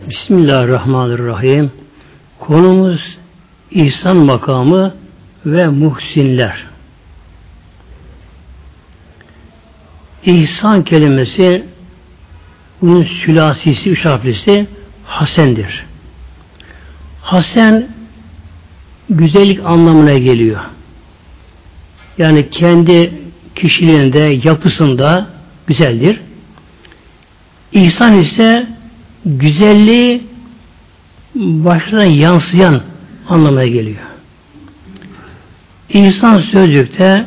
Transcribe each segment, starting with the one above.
Bismillahirrahmanirrahim. Konumuz İhsan makamı ve muhsinler. İhsan kelimesi bunun sülasisi, üç harflisi Hasen'dir. Hasen güzellik anlamına geliyor. Yani kendi kişiliğinde, yapısında güzeldir. İhsan ise güzelliği başkalarına yansıyan anlamına geliyor. İnsan sözcükte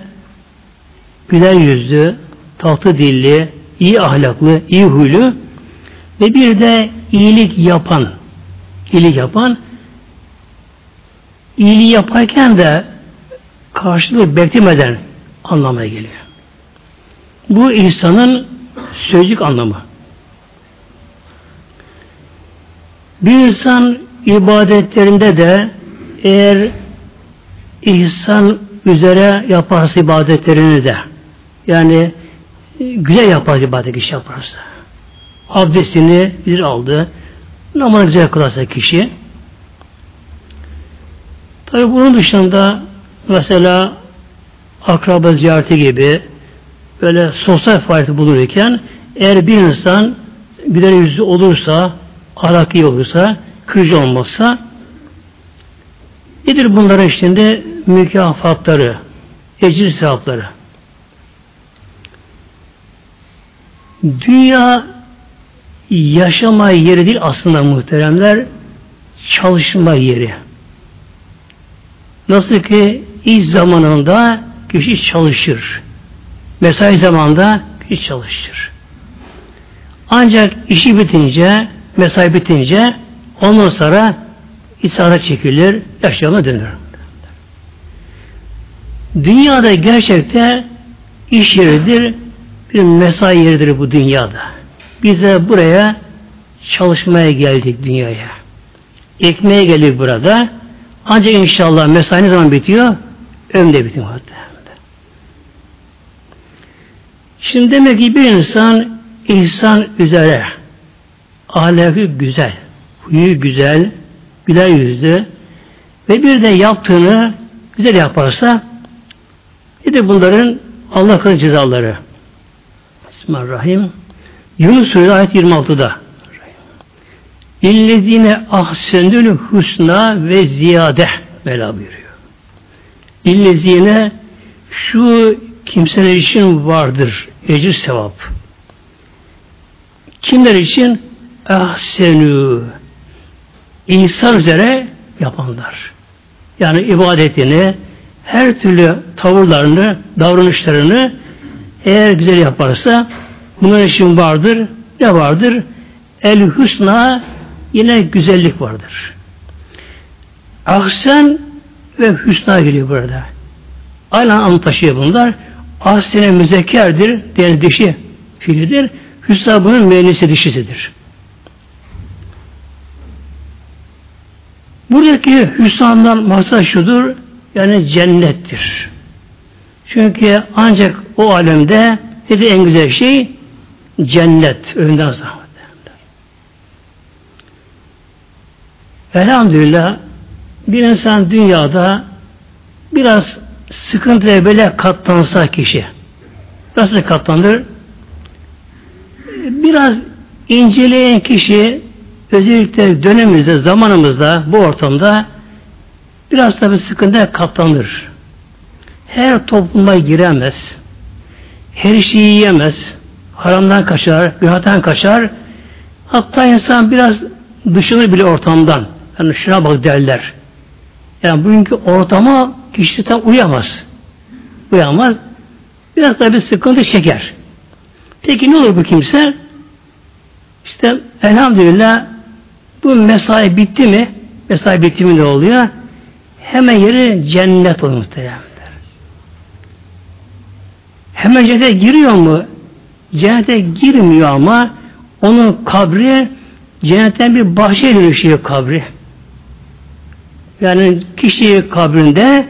güler yüzlü, tatlı dilli, iyi ahlaklı, iyi huylu ve bir de iyilik yapan, iyilik yapan, iyiliği yaparken de karşılığı beklemeden anlamına geliyor. Bu insanın sözcük anlamı. Bir insan ibadetlerinde de eğer ihsan üzere yaparsa ibadetlerini de yani güzel yapar ibadet kişi yaparsa abdestini bir aldı namazı güzel kılarsa kişi tabi bunun dışında mesela akraba ziyareti gibi böyle sosyal faaliyeti bulunurken eğer bir insan güler yüzlü olursa ahlak iyi olursa kırıcı olmazsa nedir bunların içinde mükafatları, ecir sevapları? Dünya yaşama yeri değil aslında muhteremler çalışma yeri. Nasıl ki iş zamanında kişi çalışır. Mesai zamanında kişi çalışır. Ancak işi bitince, mesai bitince ondan sonra İsa'da çekilir, yaşama dönür. Dünyada gerçekte iş yeridir, bir mesai yeridir bu dünyada. Biz de buraya çalışmaya geldik dünyaya. Ekmeğe geldik burada. Ancak inşallah mesai ne zaman bitiyor? Ömde bitiyor hatta. Şimdi demek ki bir insan insan üzere ahlakı güzel, huyu güzel, güler yüzlü ve bir de yaptığını güzel yaparsa bir de bunların Allah katı cezaları. Bismillahirrahmanirrahim. Yunus Suresi ayet 26'da. İllezine ahsenül husna ve ziyade Mevla buyuruyor. İllezine şu kimseler için vardır ecir sevap. Kimler için? Ahsenü insan üzere yapanlar. Yani ibadetini, her türlü tavırlarını, davranışlarını eğer güzel yaparsa bunun için vardır. Ne vardır? El husna yine güzellik vardır. Ahsen ve hüsna geliyor burada. Aynı anlamı taşıyor bunlar. Ahsene müzekkerdir, diğer dişi fiilidir. Hüsna bunun müennisi dişisidir. Buradaki hüsnandan maksat şudur, yani cennettir. Çünkü ancak o alemde dedi en güzel şey cennet önden zahmet. Elhamdülillah bir insan dünyada biraz sıkıntıya böyle katlansa kişi nasıl katlanır? Biraz inceleyen kişi özellikle dönemimizde, zamanımızda, bu ortamda biraz tabi sıkıntıya katlanır. Her topluma giremez. Her şeyi yiyemez. Haramdan kaçar, günahtan kaçar. Hatta insan biraz dışını bile ortamdan. Yani şuna bak derler. Yani bugünkü ortama kişi tam uyamaz. Uyamaz. Biraz tabi sıkıntı çeker. Peki ne olur bu kimse? İşte elhamdülillah bu mesai bitti mi? Mesai bitti mi ne oluyor? Hemen yeri cennet olur muhteremler. Hemen cennete giriyor mu? Cennete girmiyor ama onun kabri cennetten bir bahçeye dönüşüyor kabri. Yani kişi kabrinde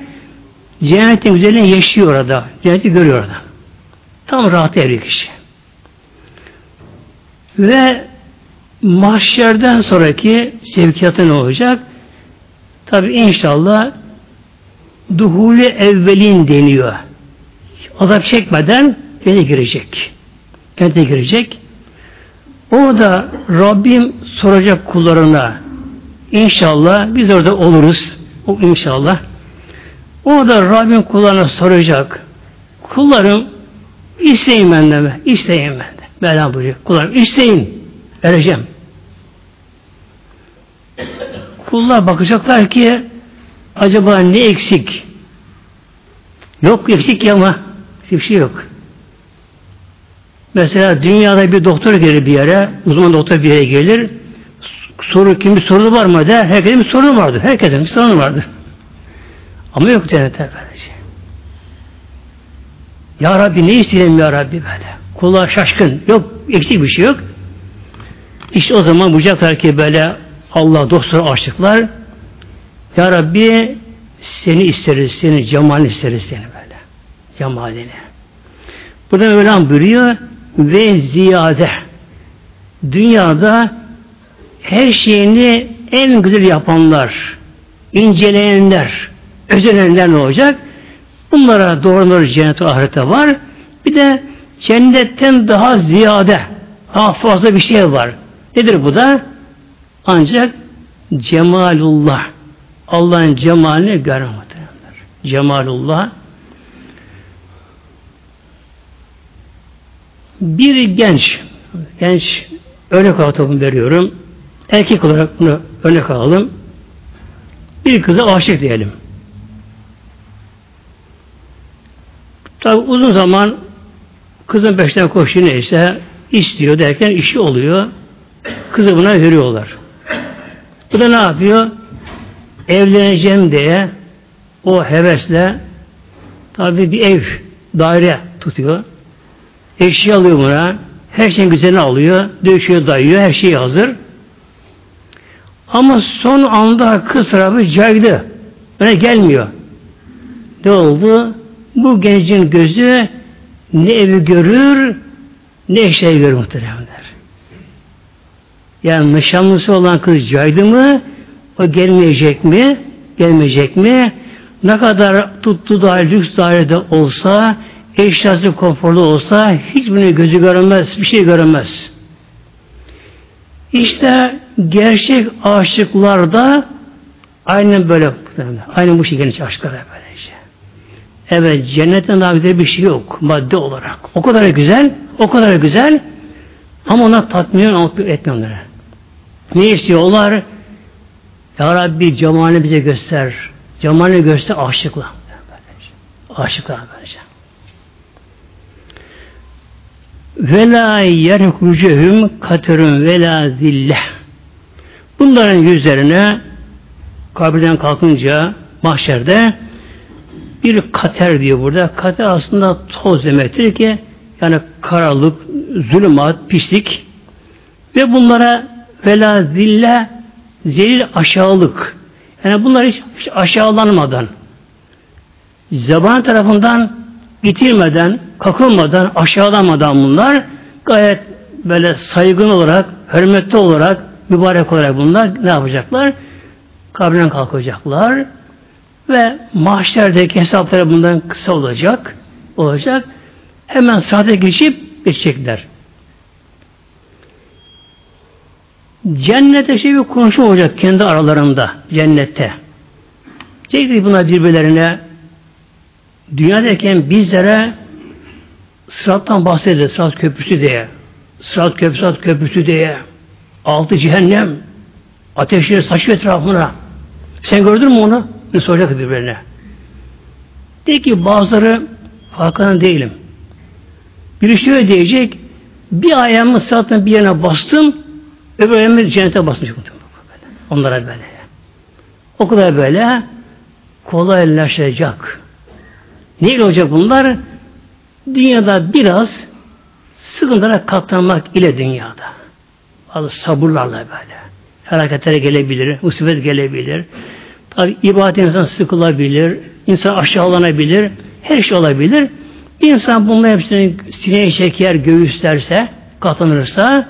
cennetin güzelliğini yaşıyor orada. Cenneti görüyor orada. Tam rahat eriyor kişi. Ve mahşerden sonraki sevkiyatı ne olacak? Tabi inşallah duhulü evvelin deniyor. Azap çekmeden beni girecek. Kente girecek. Orada Rabbim soracak kullarına inşallah biz orada oluruz. O inşallah. Orada Rabbim kullarına soracak. Kullarım isteyin benden? İsteyin benden. Mevlam buyuruyor. Kullarım isteyin. Vereceğim. Kullar bakacaklar ki acaba ne eksik? Yok eksik ya ama bir şey yok. Mesela dünyada bir doktor gelir bir yere, uzman doktor bir yere gelir, soru kim bir sorunu var mı der, herkesin bir sorunu vardır. Herkesin bir sorunu vardır. Ama yok cennette böylece. Ya Rabbi ne isteyelim ya Rabbi böyle. Kullar şaşkın. Yok eksik bir şey yok. İşte o zaman bulacaklar ki böyle Allah dostları aşıklar Ya Rabbi seni isteriz, seni cemalini isteriz seni böyle. Cemalini. Burada Mevlam buyuruyor ve ziyade dünyada her şeyini en güzel yapanlar, inceleyenler, özenenler ne olacak? Bunlara doğruları cennet ahirete var. Bir de cennetten daha ziyade, daha fazla bir şey var. Nedir bu da? Ancak cemalullah. Allah'ın cemalini görmek. Cemalullah. Bir genç, genç örnek olarak veriyorum. Erkek olarak bunu örnek alalım. Bir kıza aşık diyelim. Tabi uzun zaman kızın peşinden koşuyor neyse istiyor derken işi oluyor. Kızı buna veriyorlar. Bu da ne yapıyor? Evleneceğim diye o hevesle tabi bir ev, daire tutuyor. Eşya alıyor buna. Her şeyin güzelini alıyor. Döşüyor, dayıyor. Her şey hazır. Ama son anda kız tarafı caydı. Öyle gelmiyor. Ne oldu? Bu gencin gözü ne evi görür ne eşyayı görür muhteremler. Yani nişanlısı olan kız caydı mı o gelmeyecek mi? Gelmeyecek mi? Ne kadar tuttu da lüks dairede olsa eşyası konforlu olsa hiçbirini gözü göremez, bir şey göremez. İşte gerçek aşıklarda aynen böyle aynen bu şekilde aşklar böylece. Evet cennetten daha güzel bir şey yok madde olarak. O kadar güzel, o kadar güzel ama ona tatmin etmiyorlar. Ne istiyorlar? Ya Rabbi cemalini bize göster. Cemalini göster aşıklar. Aşıklar böylece. Ve la yerhucuhum katerun ve la zillah. Bunların yüzlerine kabirden kalkınca mahşerde bir kater diyor burada. Kater aslında toz demektir ki yani karanlık, zulümat, pislik ve bunlara vela zille zelil aşağılık. Yani bunlar hiç, hiç aşağılanmadan zaman tarafından itilmeden, kakılmadan, aşağılamadan bunlar gayet böyle saygın olarak, hürmetli olarak, mübarek olarak bunlar ne yapacaklar? Kabrinden kalkacaklar ve mahşerdeki hesapları bundan kısa olacak, olacak. Hemen saate geçip geçecekler. Cennete şey bir konuşma olacak kendi aralarında, cennette. Diyecek buna birbirlerine dünyadayken bizlere sırattan bahsedilir, sırat köprüsü diye. Sırat köprüsü, sırat köprüsü diye. Altı cehennem, ateşleri saçıyor etrafına. Sen gördün mü onu? Ne soracak birbirine. De ki bazıları farkında değilim. Biri şöyle diyecek, bir ayağımı sırattan bir yerine bastım, öbür ayağımı cennete basmış. Onlara böyle. O kadar böyle kolaylaşacak. Neyle olacak bunlar? Dünyada biraz sıkıntılara katlanmak ile dünyada. Bazı sabırlarla böyle. Felaketlere gelebilir, musibet gelebilir. Tabi ibadet insan sıkılabilir, insan aşağılanabilir, her şey olabilir. Bir insan bunların hepsini sineye çeker, göğüslerse, katlanırsa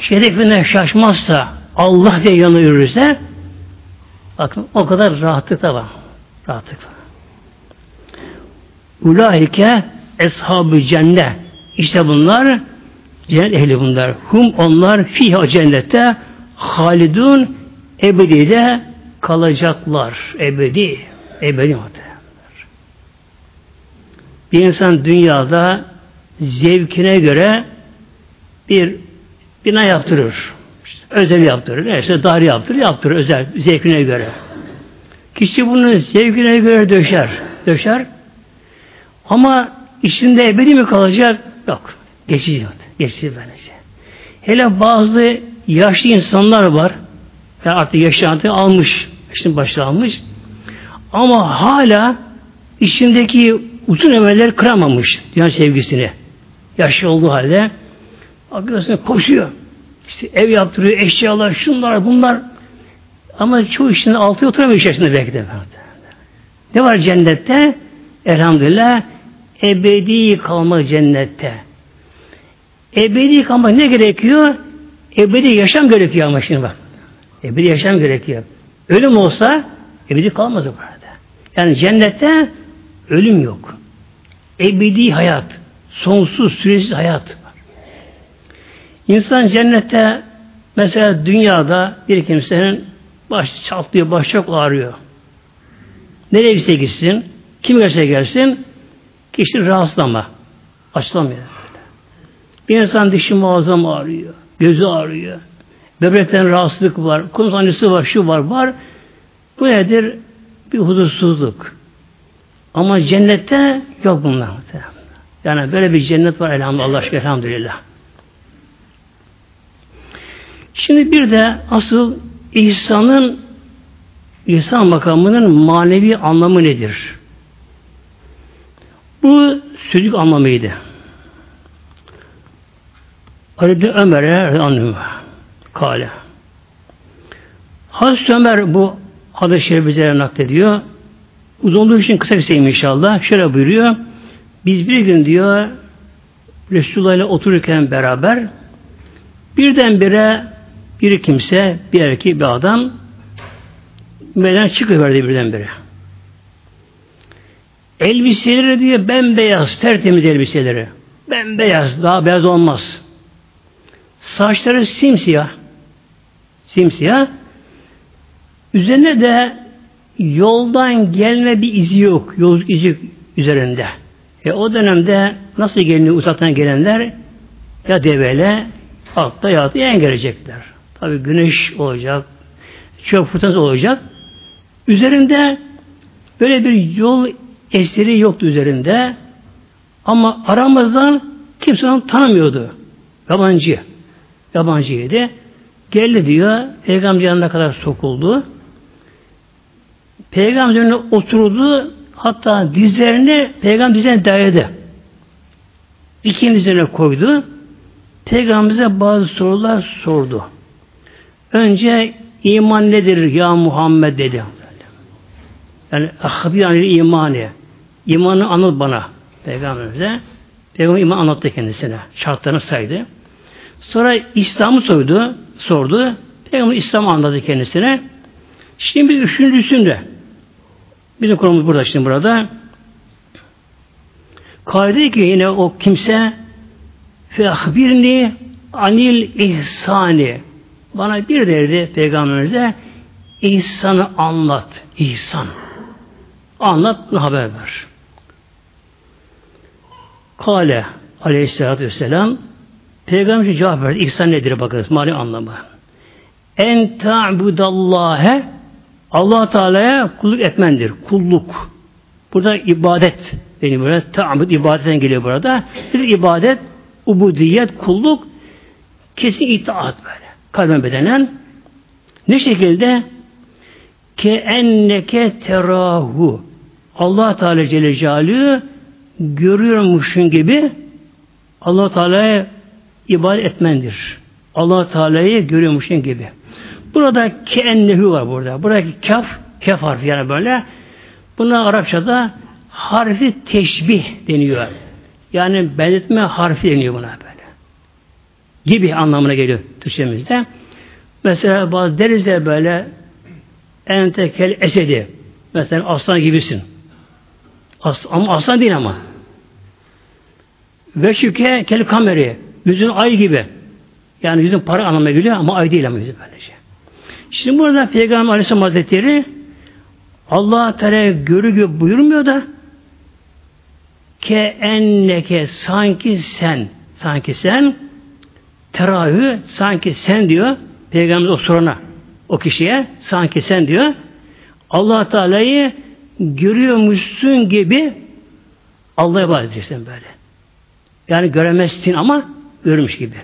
şerefine şaşmazsa, Allah diye yanı bakın o kadar rahatlık da var. Rahatlık var. Ulaike eshab-ı cennet. İşte bunlar cennet ehli bunlar. Hum onlar fiha cennette halidun ebedide kalacaklar. Ebedi. Ebedi muhtemelenler. Bir insan dünyada zevkine göre bir bina yaptırır. İşte özel yaptırır. Neyse daire yaptırır, yaptırır özel zevkine göre. Kişi bunu zevkine göre döşer. Döşer. Ama içinde ebedi mi kalacak? Yok. Geçici. Geçici böylece. Hele bazı yaşlı insanlar var. Yani artık yaşantı almış. Yaşın başı almış. Ama hala içindeki uzun emeller kıramamış dünya sevgisini. Yaşlı olduğu halde bakıyorsun koşuyor. İşte ev yaptırıyor, eşyalar, şunlar, bunlar. Ama çoğu işin altı oturamıyor yaşında belki de. Ne var cennette? Elhamdülillah ebedi kalma cennette. Ebedi kalma ne gerekiyor? Ebedi yaşam gerekiyor ama şimdi bak. Ebedi yaşam gerekiyor. Ölüm olsa ebedi kalmaz o burada. Yani cennette ölüm yok. Ebedi hayat. Sonsuz, süresiz hayat. İnsan cennette mesela dünyada bir kimsenin baş çatlıyor, baş çok ağrıyor. Nereye gitse gitsin, kim gelse gelsin, kişi rahatsızlama. Açılamıyor. Bir insan dişi muazzam ağrıyor, gözü ağrıyor, böbrekten rahatsızlık var, kumsanlısı var, şu var, var. Bu nedir? Bir huzursuzluk. Ama cennette yok bunlar. Yani böyle bir cennet var elhamdülillah. Allah aşkına elhamdülillah. Şimdi bir de asıl ihsanın ihsan makamının manevi anlamı nedir? Bu sözlük anlamıydı. Ali Ömer'e anlıyor. Kale. Hazreti Ömer bu hadis-i bize naklediyor. Uzunluğu için kısa kısayım inşallah. Şöyle buyuruyor. Biz bir gün diyor Resulullah ile otururken beraber birdenbire bir kimse, bir erkek, bir adam meydan çıkıverdi birdenbire. Elbiseleri diyor bembeyaz, tertemiz elbiseleri. Bembeyaz, daha beyaz olmaz. Saçları simsiyah. Simsiyah. Üzerine de yoldan gelme bir izi yok. Yolculuk izi üzerinde. E o dönemde nasıl geliniyor uzaktan gelenler ya devele altta ya da yan. Tabi güneş olacak, çöp fırtınası olacak. Üzerinde böyle bir yol eseri yoktu üzerinde. Ama aramızdan kimse onu tanımıyordu. Yabancı. Yabancıydı. Geldi diyor. Peygamber yanına kadar sokuldu. Peygamber önüne oturdu. Hatta dizlerini peygamber dizlerine dayadı. İkinin dizlerine koydu. Peygamberimize bazı sorular sordu. Önce iman nedir ya Muhammed dedi. Yani ahbir anil imani. İmanı anlat bana. Peygamberimize. Peygamber iman anlattı kendisine. Şartlarını saydı. Sonra İslam'ı sordu. Sordu. Peygamber İslam'ı anlattı kendisine. Şimdi üçüncüsünde bizim konumuz burada şimdi burada. Kaide ki yine o kimse fe ahbirni anil ihsani bana bir derdi peygamberimize ihsanı anlat. İhsan. Anlat, haber ver. Kale aleyhissalatü vesselam Peygamber cevap verdi. İhsan nedir bakınız mali anlamı. En ta'budallâhe Allah Teala'ya kulluk etmendir. Kulluk. Burada ibadet benim burada ta'bud ibadetten geliyor burada. Bir ibadet, ubudiyet, kulluk kesin itaat böyle. Kalben bedenen. Ne şekilde? Ke enneke terahu. Allah Teala Celle Celaluhu görüyormuşsun gibi Allah Teala'ya ibadet etmendir. Allah Teala'yı görüyormuşsun gibi. Burada keennehu var burada. Buradaki kaf, kaf harfi yani böyle. Buna Arapçada harfi teşbih deniyor. Yani benzetme harfi deniyor buna böyle. Gibi anlamına geliyor Türkçemizde. Mesela bazı deriz ya böyle entekel esedi. Mesela aslan gibisin. As, ama aslan değil ama. Ve şüke kel kameri. Yüzün ay gibi. Yani yüzün para anlamına geliyor ama ay değil ama yüzün böylece. Şimdi burada Peygamber Aleyhisselam Hazretleri Allah Teala görü buyurmuyor da ke enneke sanki sen sanki sen terahü sanki sen diyor Peygamber o sorana o kişiye sanki sen diyor Allah Teala'yı görüyormuşsun gibi Allah'a ibadet edeceksin böyle. Yani göremezsin ama görmüş gibi.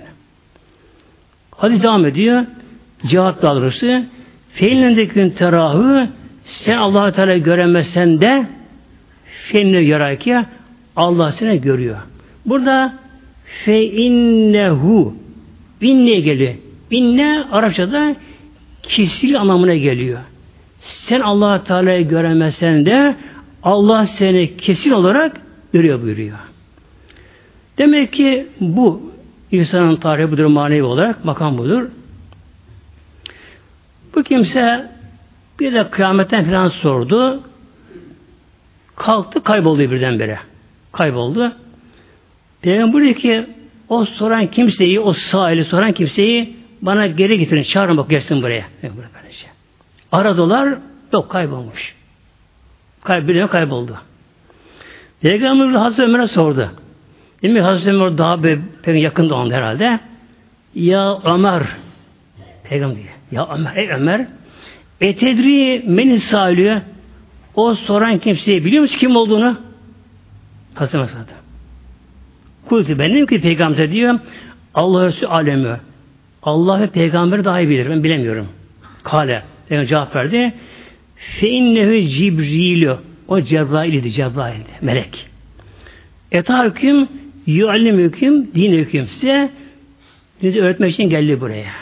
Hadi devam ediyor. Cevap doğrusu feilindeki terahü sen allah Teala göremezsen de feilinde göre ki Allah seni görüyor. Burada fe innehu inne geliyor. İnne Arapçada kesil anlamına geliyor. Sen allah Teala'yı göremezsen de Allah seni kesin olarak görüyor buyuruyor. Demek ki bu insanın tarihi budur manevi olarak makam budur. Bu kimse bir de kıyametten filan sordu. Kalktı kayboldu birdenbire. Kayboldu. Peygamber ki o soran kimseyi, o sahili soran kimseyi bana geri getirin. Çağırın bak gelsin buraya. Aradılar. Yok kaybolmuş. Kayboldu. kayboldu. Peygamber Hazreti Ömer'e sordu. Değil mi? Hazreti Ömer daha bir, pek yakında onda herhalde. Ya Ömer Peygamber diyor. Ya Ömer, ey Ömer etedri meni sağlıyor. O soran kimseyi biliyor musun kim olduğunu? Hazreti Ömer Kultu benim ki peygamber diyor Allah Resulü alemi. Allah ve peygamberi daha iyi bilir. Ben bilemiyorum. Kale. Peygamber cevap verdi. Fe innehu Cibrilü. O Cebrail idi. Cebrail idi. Melek. Eta hüküm yuallim hüküm din hüküm size bizi öğretmek için geldi buraya.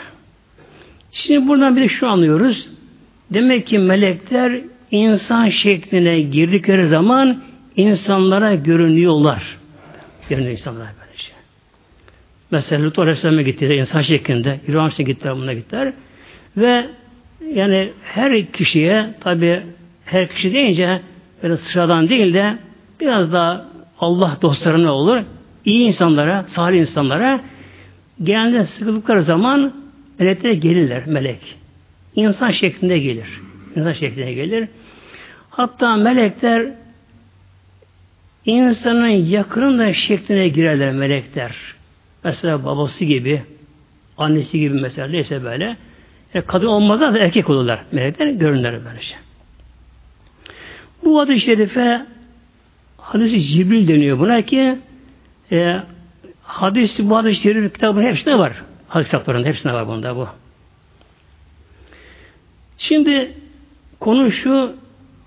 Şimdi buradan bir de şu anlıyoruz. Demek ki melekler insan şekline girdikleri zaman insanlara görünüyorlar. Görünüyor insanlara böylece. Mesela Lut Aleyhisselam'a gittiler insan şeklinde. İbrahim'e gittiler, buna gittiler. Ve yani her kişiye tabi her kişi deyince böyle sıradan değil de biraz daha Allah dostlarına olur. iyi insanlara, salih insanlara genelde sıkıldıkları zaman melekler gelirler, melek. İnsan şeklinde gelir. İnsan şeklinde gelir. Hatta melekler insanın yakınında şekline girerler melekler. Mesela babası gibi, annesi gibi mesela neyse böyle. E, kadın olmazlar da erkek olurlar. Melekler görünürler böylece. Bu adı şerife hadisi Cibril deniyor buna ki e, hadis bu hadis şerif kitabının hepsinde var. Hadis kitaplarında hepsinde var bunda bu. Şimdi konu şu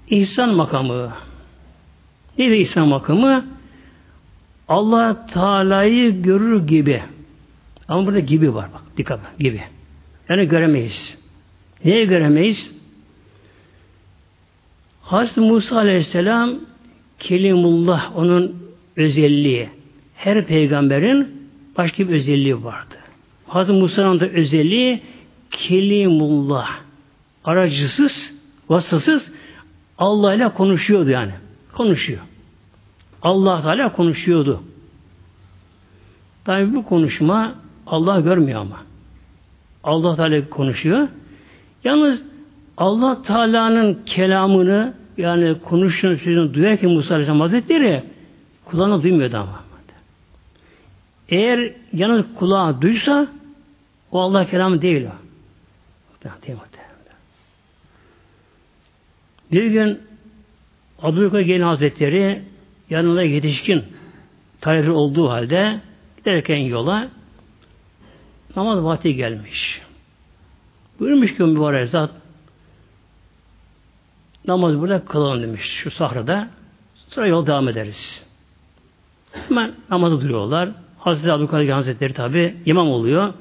ihsan makamı. Nedir ihsan makamı? Allah Teala'yı görür gibi. Ama burada gibi var bak. Dikkat bak. Gibi. Yani göremeyiz. Niye göremeyiz? Hazreti Musa Aleyhisselam Kelimullah onun özelliği. Her peygamberin başka bir özelliği vardı. Hazreti Musa'nın da özelliği Kelimullah. Aracısız, vasıtasız Allah ile konuşuyordu yani. Konuşuyor. Allah Teala konuşuyordu. Tabi bu konuşma Allah görmüyor ama. Allah Teala konuşuyor. Yalnız Allah Teala'nın kelamını yani konuştuğunu sözünü duyarken Musa Aleyhisselam Hazretleri kulağına duymuyordu ama. Eğer yalnız kulağı duysa o Allah kelamı değil o. Değil Bir gün Abdülkadir Gelin Hazretleri yanında yetişkin talebi olduğu halde giderken yola namaz vakti gelmiş. Buyurmuş ki mübarek zat namaz burada kılalım demiş şu sahrada. Sonra yol devam ederiz. Hemen namazı duruyorlar. Hazreti Abdülkadir Hazretleri tabi imam oluyor.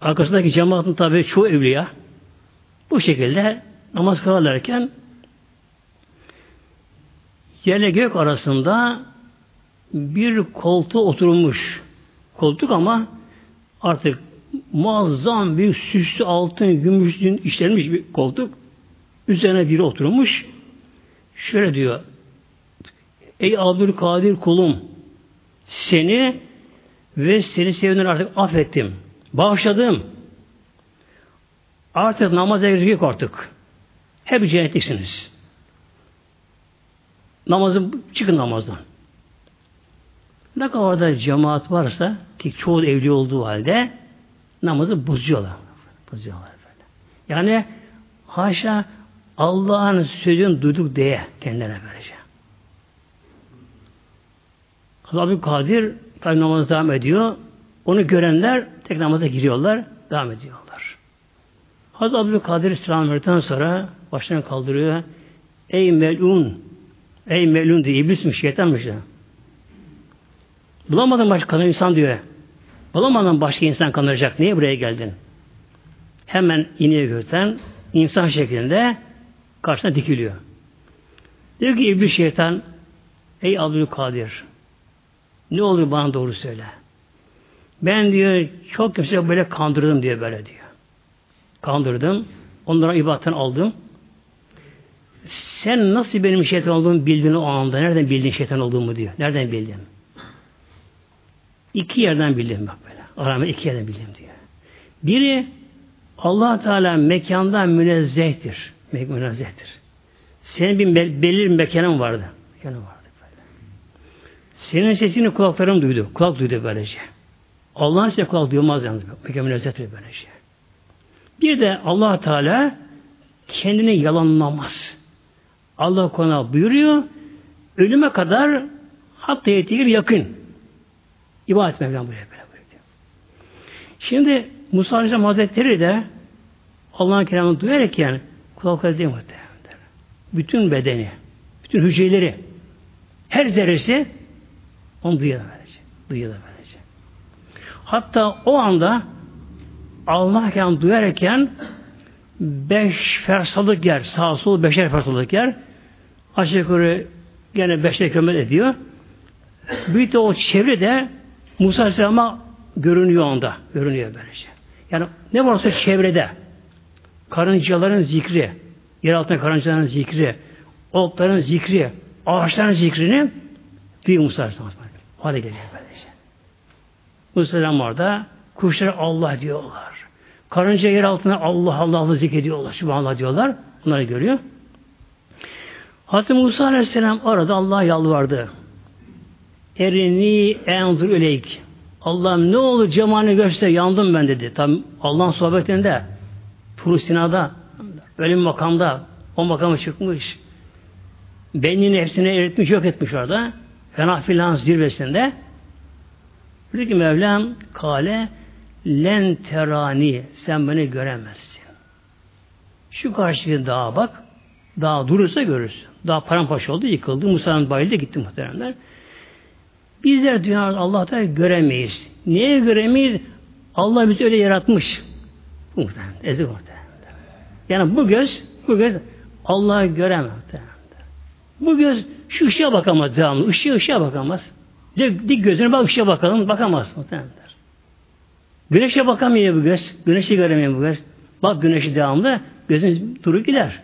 Arkasındaki cemaatin tabi çoğu evliya. Bu şekilde namaz kılarlarken yerle gök arasında bir koltuğa oturmuş. Koltuk ama Artık muazzam bir süslü altın, gümüşün işlenmiş bir koltuk. Üzerine biri oturmuş. Şöyle diyor. Ey Abdülkadir kulum seni ve seni sevdiğini artık affettim. Bağışladım. Artık namaza girecek artık. Hep cennetliksiniz. Namazın, çıkın namazdan. Ne kadar da cemaat varsa ki çoğu evli olduğu halde namazı bozuyorlar. Bozuyorlar böyle. Yani haşa Allah'ın sözünü duyduk diye kendilerine böylece. Hazreti Kadir tabi namaz devam ediyor. Onu görenler tek namaza giriyorlar, devam ediyorlar. Hazreti Abdülkadir İslam verdikten sonra başını kaldırıyor. Ey melun, ey melun diye iblismiş, şeytanmış ya. Bulamadın başka insan diyor. Bulamadın başka insan kanıracak. Niye buraya geldin? Hemen ineğe göten insan şeklinde karşısına dikiliyor. Diyor ki iblis şeytan ey Abdülkadir ne olur bana doğru söyle. Ben diyor çok kimse böyle kandırdım diye böyle diyor. Kandırdım. Onlara ibadetten aldım. Sen nasıl benim şeytan olduğumu bildin o anda? Nereden bildin şeytan olduğumu diyor. Nereden bildin? İki yerden bildim bak böyle. Aramı iki yerden bildim diyor. Biri allah Teala mekandan münezzehtir. Münezzehtir. Senin bir belirli bir mekanın vardı. Mekanın vardı böyle. Senin sesini kulaklarım duydu. Kulak duydu böylece. Allah'ın sesini kulak duymaz yalnız. Mekan münezzehtir böylece. Bir de allah Teala kendini yalanlamaz. Allah kona buyuruyor. Ölüme kadar hatta yetigir yakın. İbadet Mevlam buraya böyle buyuruyor. Şimdi Musa Aleyhisselam Hazretleri de Allah'ın kelamını duyarak yani kulakları değil muhtemelen. Bütün bedeni, bütün hücreleri, her zerresi onu duyuyor böylece. Duyuyor böylece. Hatta o anda Allah kelamını duyarken beş fersalık yer, sağ sol beşer fersalık yer aşağı yukarı gene beşer kilometre ediyor. Bir de o çevrede Musa Aleyhisselam'a görünüyor onda. Görünüyor böylece. Yani ne varsa çevrede karıncaların zikri, yer altında karıncaların zikri, otların zikri, ağaçların zikrini duyuyor Musa Aleyhisselam. Hale geliyor böylece. Musa Aleyhisselam orada kuşlara Allah diyorlar. Karınca yer altına Allah Allah Allah zikrediyorlar. Subhanallah diyorlar. Bunları görüyor. Hazreti Musa Aleyhisselam arada Allah'a yalvardı. Erini enzur ileyk. Allah'ım ne olur cemalini göster yandım ben dedi. Tam Allah'ın sohbetinde Tur Sina'da bir makamda o makama çıkmış. Beynini hepsini eritmiş, yok etmiş orada. Fena filan zirvesinde. Dedi ki Mevlam kale len terani sen beni göremezsin. Şu karşıya dağa bak. Dağ durursa görürsün. Dağ paramparça oldu, yıkıldı. Musa'nın bayıldı gitti muhteremler. Bizler dünyada Allah'ta göremeyiz. Niye göremeyiz? Allah bizi öyle yaratmış. Muhtemelen. Ezi. Yani bu göz, bu göz Allah'ı göremez. Bu göz şu ışığa bakamaz devamlı. Işığa ışığa bakamaz. Dik, dik gözüne bak ışığa bakalım. Bakamaz muhtemelen. Güneşe bakamıyor bu göz. Güneşi göremiyor bu göz. Bak güneşi devamlı. Gözün durup gider.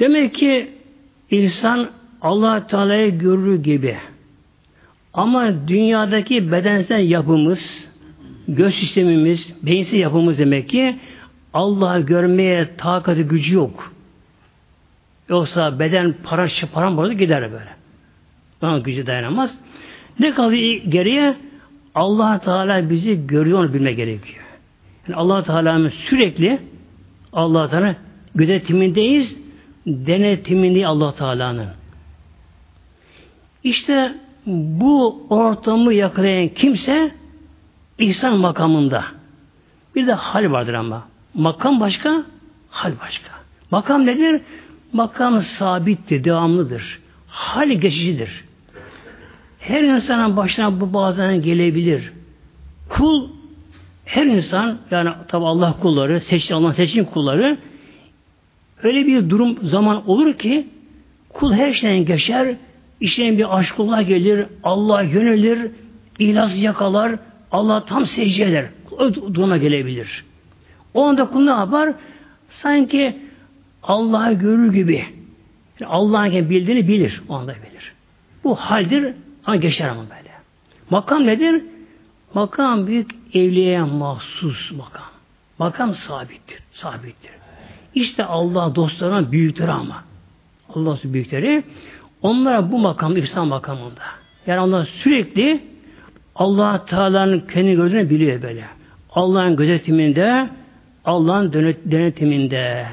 Demek ki insan allah Teala'yı görür gibi ama dünyadaki bedensel yapımız, göz sistemimiz, beyinsiz yapımız demek ki Allah'ı görmeye takatı gücü yok. Yoksa beden para paramparça gider böyle. Bana gücü dayanamaz. Ne kalıyor geriye? allah Teala bizi görüyor onu bilme gerekiyor. Yani allah Teala'nın sürekli allah Teala gözetimindeyiz denetimini Allah Teala'nın. İşte bu ortamı yakalayan kimse ihsan makamında. Bir de hal vardır ama. Makam başka, hal başka. Makam nedir? Makam sabittir, devamlıdır. Hal geçicidir. Her insanın başına bu bazen gelebilir. Kul, her insan, yani tabi Allah kulları, seçti Allah seçim kulları, öyle bir durum zaman olur ki kul her şeyden geçer, İşine bir aşkullah gelir, Allah yönelir, ihlas yakalar, Allah tam secde eder. O duruma gelebilir. O anda kul ne yapar? Sanki Allah'ı görür gibi. Yani Allah'ın bildiğini bilir. O anda bilir. Bu haldir ama geçer ama böyle. Makam nedir? Makam büyük evliyeye mahsus makam. Makam sabittir. Sabittir. İşte Allah dostlarına büyüktür ama. Allah büyükleri onlara bu makam İhsan makamında. Yani onlar sürekli Allah Teala'nın kendi gördüğünü biliyor böyle. Allah'ın gözetiminde, Allah'ın denetiminde.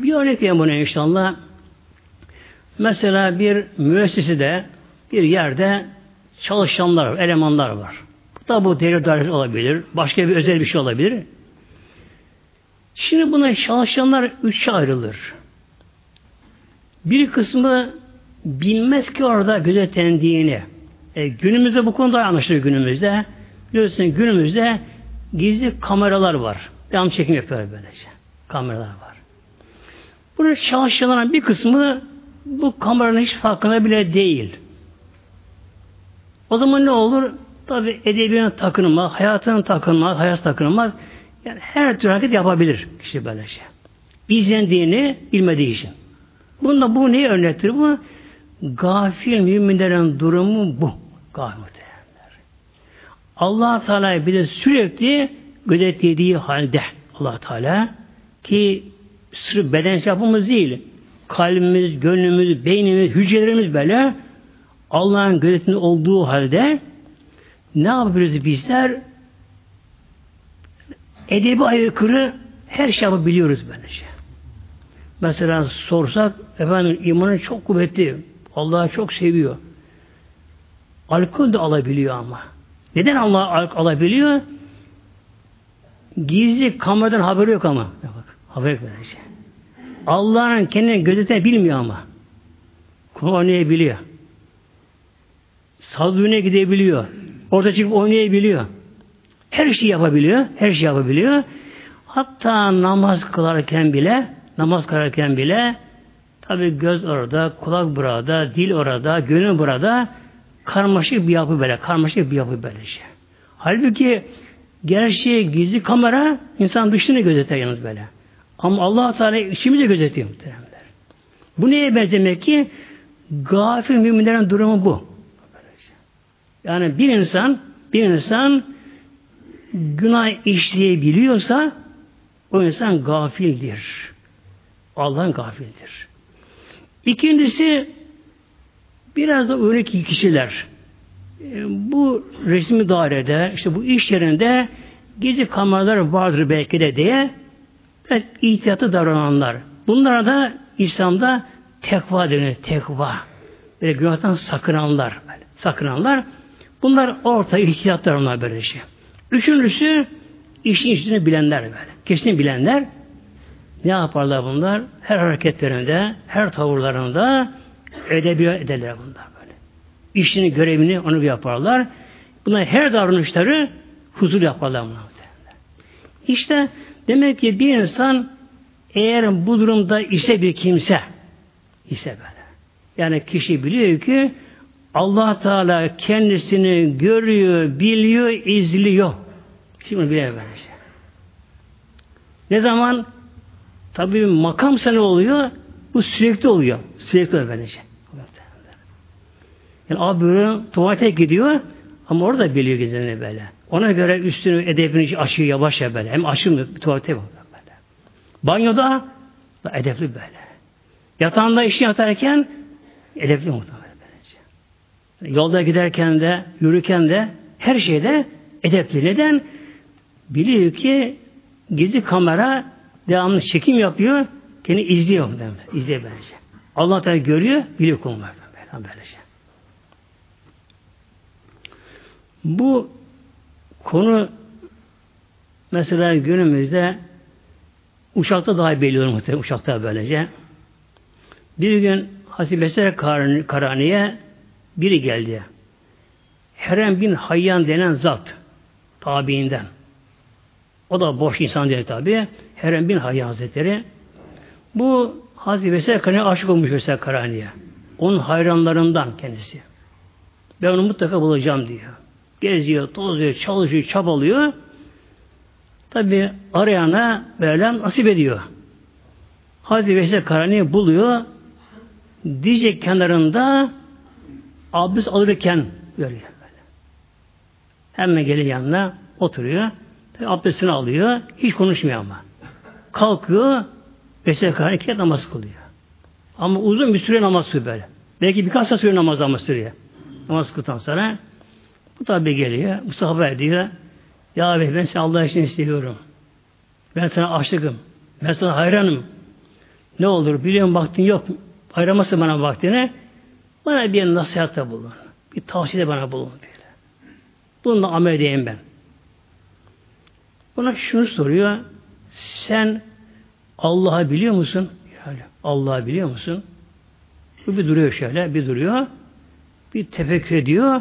Bir örnek vereyim buna inşallah. Mesela bir müessesede, bir yerde çalışanlar var, elemanlar var. Da bu devlet dairesi olabilir, başka bir özel bir şey olabilir. Şimdi buna çalışanlar üçe ayrılır. Bir kısmı bilmez ki orada gözetlendiğini. E, günümüzde bu konuda anlaşılıyor günümüzde. Biliyorsun günümüzde gizli kameralar var. Devam çekim yapıyor böylece. Kameralar var. Burada çalışanların bir kısmı bu kameranın hiç farkında bile değil. O zaman ne olur? Tabi edebiyatın takınılmaz, hayatının takınılmaz, hayat takınılmaz. Yani her türlü hareket yapabilir kişi böyle şey. İzlendiğini bilmediği için. Bunda bu neyi örnektir bu? Gafil müminlerin durumu bu. Gafil allah Teala bir de sürekli gözetlediği halde allah Teala ki sırf bedensel yapımız değil kalbimiz, gönlümüz, beynimiz, hücrelerimiz böyle Allah'ın gözetiminde olduğu halde ne yapıyoruz bizler? Edebi aykırı her şey yapabiliyoruz böylece. Mesela sorsak, efendim imanı çok kuvvetli, Allah'ı çok seviyor. Alkol de alabiliyor ama. Neden Allah alabiliyor? Gizli kameradan haberi yok ama. Bak, haber yok böylece. Allah'ın kendini gözetine bilmiyor ama. Kul Saz gidebiliyor. Orada çıkıp oynayabiliyor. Her şeyi yapabiliyor. Her şeyi yapabiliyor. Hatta namaz kılarken bile namaz kılarken bile tabi göz orada, kulak burada, dil orada, gönül burada karmaşık bir yapı böyle. Karmaşık bir yapı böyle şey. Halbuki gerçeği gizli kamera insan dışını gözeter yalnız böyle. Ama allah Teala içimizi gözetiyor muhteremler. Bu neye benzemek ki? Gafil müminlerin durumu bu. Yani bir insan bir insan günah işleyebiliyorsa o insan gafildir. Allah'ın gafildir. İkincisi biraz da öyle ki kişiler e, bu resmi dairede işte bu iş yerinde gizli kameralar vardır belki de diye Evet, ihtiyatlı davrananlar. Bunlara da İslam'da tekva denir. Tekva. Böyle günahtan sakınanlar. Böyle, sakınanlar. Bunlar orta ihtiyatlar onlar böyle şey. Üçüncüsü işin içini bilenler böyle. Kesin bilenler ne yaparlar bunlar? Her hareketlerinde, her tavırlarında edebiyat ederler bunlar böyle. İşini, görevini onu yaparlar. Bunlar her davranışları huzur yaparlar bunlar. İşte Demek ki bir insan eğer bu durumda ise bir kimse ise böyle. Yani kişi biliyor ki Allah Teala kendisini görüyor, biliyor, izliyor. Şimdi biliyor böylece. Ne zaman? Tabi makam sana oluyor, bu sürekli oluyor. Sürekli oluyor böylece. Yani abi böyle tuvalete gidiyor ama orada biliyor gizlerini böyle. Ona göre üstünü edebini açıyor yavaş ya böyle. Hem açılmıyor tuvalete böyle. Banyoda da edepli böyle. Yatağında işi yatarken edepli muhtemelen. Yolda giderken de, yürürken de her şeyde edepli. Neden? Biliyor ki gizli kamera devamlı çekim yapıyor. Kendi izliyor. İzliyor bence. Allah Teala görüyor, biliyor konular. Böylece. Bu konu mesela günümüzde uçakta daha belli olur muhtemelen uçakta böylece. Bir gün Hazreti Besere Karani'ye biri geldi. Herem bin Hayyan denen zat tabiinden. O da boş insan değil tabi. Herem bin Hayy Hazretleri. Bu Hazreti Veysel aşık olmuş Veysel Karani'ye. Onun hayranlarından kendisi. Ben onu mutlaka bulacağım diyor. Geziyor, tozuyor, çalışıyor, çabalıyor. Tabi arayana böyle nasip ediyor. Hazreti Veysel buluyor. Dice kenarında abdest alırken görüyor. Böyle. Hemen geliyor yanına oturuyor. Abdestini alıyor. Hiç konuşmuyor ama. Kalkıyor. Karani iki namaz kılıyor. Ama uzun bir süre namaz kılıyor böyle. Belki birkaç saat süre namaz ama sürüyor. Namaz kıldıktan sonra bu tabi geliyor. Mustafa ediyor. Ya abi ben seni Allah için istiyorum. Ben sana aşıkım. Ben sana hayranım. Ne olur biliyorum vaktin yok. Ayıramasın bana vaktini. Bana bir nasihatta bulun. Bir tavsiyede bana bulun. Böyle. Bununla amel edeyim ben. Buna şunu soruyor. Sen Allah'ı biliyor musun? Yani Allah'ı biliyor musun? Bu bir duruyor şöyle, bir duruyor. Bir tefekkür ediyor.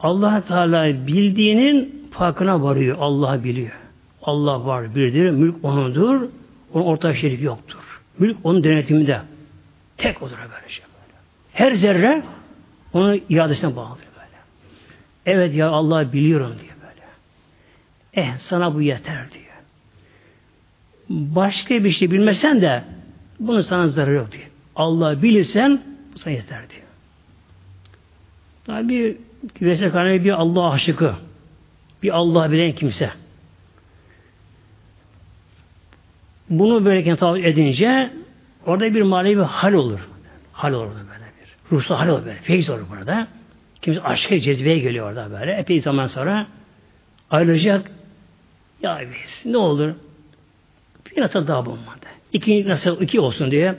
allah Teala bildiğinin farkına varıyor. Allah biliyor. Allah var, birdir. Mülk O'nundur. Onun ortak şerik yoktur. Mülk O'nun denetiminde. Tek odur böyle şey. Böyle. Her zerre onun iradesine bağlıdır böyle. Evet ya Allah biliyorum diye böyle. Eh sana bu yeter diyor. Başka bir şey bilmesen de bunun sana zararı yok diyor. Allah bilirsen bu sana yeter diyor. Tabi Veysel bir Allah aşıkı. Bir Allah bilen kimse. Bunu böyleken tavsiye edince orada bir manevi hal olur. Hal olur. Ruhsal hal olur böyle. Feyiz olur burada. Kimse aşka cezbeye geliyor orada böyle. Epey zaman sonra ayrılacak. Ya biz ne olur? Bir nasıl daha bulunmadı. İki nasıl iki olsun diye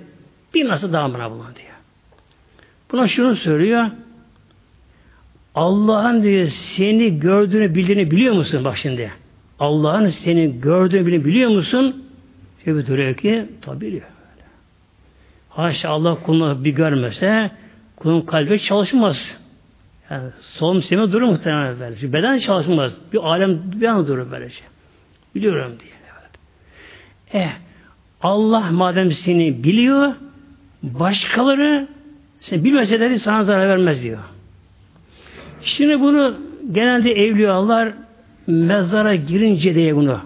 bir nasıl daha bana bulun diye. Buna şunu söylüyor. Allah'ın diyor seni gördüğünü bildiğini biliyor musun? Bak şimdi. Allah'ın seni gördüğünü bildiğini biliyor musun? Şöyle duruyor ki tabi biliyor. Haşa Allah kulunu bir görmese kulun kalbi çalışmaz. Yani son semi durur muhtemelen böyle. Çünkü beden çalışmaz. Bir alem bir an durur böylece. Şey. Biliyorum diye. Evet. Eh, Allah madem seni biliyor, başkaları sen bilmeseleri sana zarar vermez diyor. Şimdi bunu genelde evliyalar mezara girince diye bunu